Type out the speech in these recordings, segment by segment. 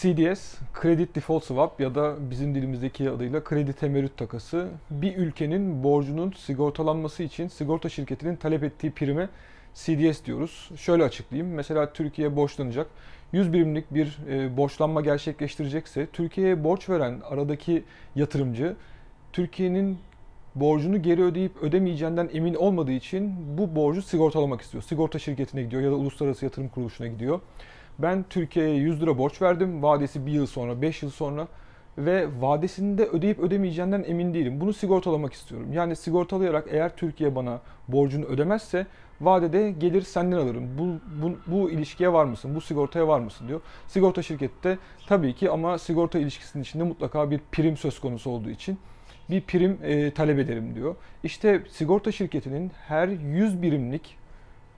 CDS, Credit Default Swap ya da bizim dilimizdeki adıyla kredi temerrüt takası bir ülkenin borcunun sigortalanması için sigorta şirketinin talep ettiği prime CDS diyoruz. Şöyle açıklayayım. Mesela Türkiye borçlanacak. 100 birimlik bir e, borçlanma gerçekleştirecekse Türkiye'ye borç veren aradaki yatırımcı Türkiye'nin borcunu geri ödeyip ödemeyeceğinden emin olmadığı için bu borcu sigortalamak istiyor. Sigorta şirketine gidiyor ya da uluslararası yatırım kuruluşuna gidiyor. Ben Türkiye'ye 100 lira borç verdim. Vadesi bir yıl sonra, 5 yıl sonra ve vadesinde ödeyip ödemeyeceğinden emin değilim. Bunu sigortalamak istiyorum. Yani sigortalayarak eğer Türkiye bana borcunu ödemezse vadede gelir senden alırım. Bu, bu, bu ilişkiye var mısın? Bu sigortaya var mısın diyor. Sigorta şirketi de tabii ki ama sigorta ilişkisinin içinde mutlaka bir prim söz konusu olduğu için bir prim e, talep ederim diyor. İşte sigorta şirketinin her 100 birimlik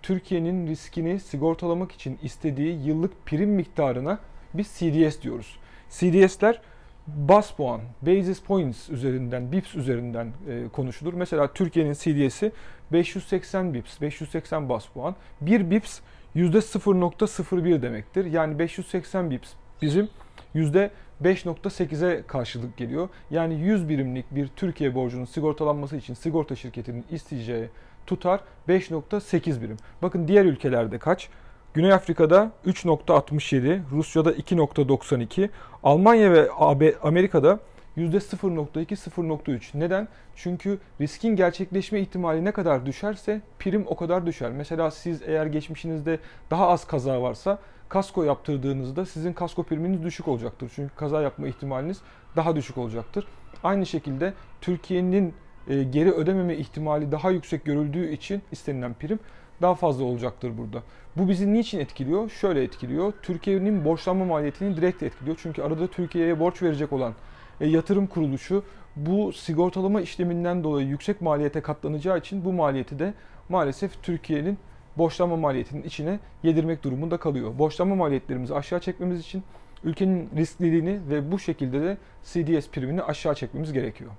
Türkiye'nin riskini sigortalamak için istediği yıllık prim miktarına biz CDS diyoruz. CDS'ler bas puan, basis points üzerinden, bips üzerinden e, konuşulur. Mesela Türkiye'nin CDS'i 580 bips, 580 bas puan. 1 bips %0.01 demektir. Yani 580 bips bizim %5.8'e karşılık geliyor. Yani 100 birimlik bir Türkiye borcunun sigortalanması için sigorta şirketinin isteyeceği tutar 5.8 birim. Bakın diğer ülkelerde kaç? Güney Afrika'da 3.67, Rusya'da 2.92, Almanya ve Amerika'da %0.2-0.3. Neden? Çünkü riskin gerçekleşme ihtimali ne kadar düşerse prim o kadar düşer. Mesela siz eğer geçmişinizde daha az kaza varsa kasko yaptırdığınızda sizin kasko priminiz düşük olacaktır. Çünkü kaza yapma ihtimaliniz daha düşük olacaktır. Aynı şekilde Türkiye'nin geri ödememe ihtimali daha yüksek görüldüğü için istenilen prim daha fazla olacaktır burada. Bu bizi niçin etkiliyor? Şöyle etkiliyor. Türkiye'nin borçlanma maliyetini direkt etkiliyor. Çünkü arada Türkiye'ye borç verecek olan e, yatırım kuruluşu bu sigortalama işleminden dolayı yüksek maliyete katlanacağı için bu maliyeti de maalesef Türkiye'nin borçlanma maliyetinin içine yedirmek durumunda kalıyor. Borçlanma maliyetlerimizi aşağı çekmemiz için ülkenin riskliliğini ve bu şekilde de CDS primini aşağı çekmemiz gerekiyor.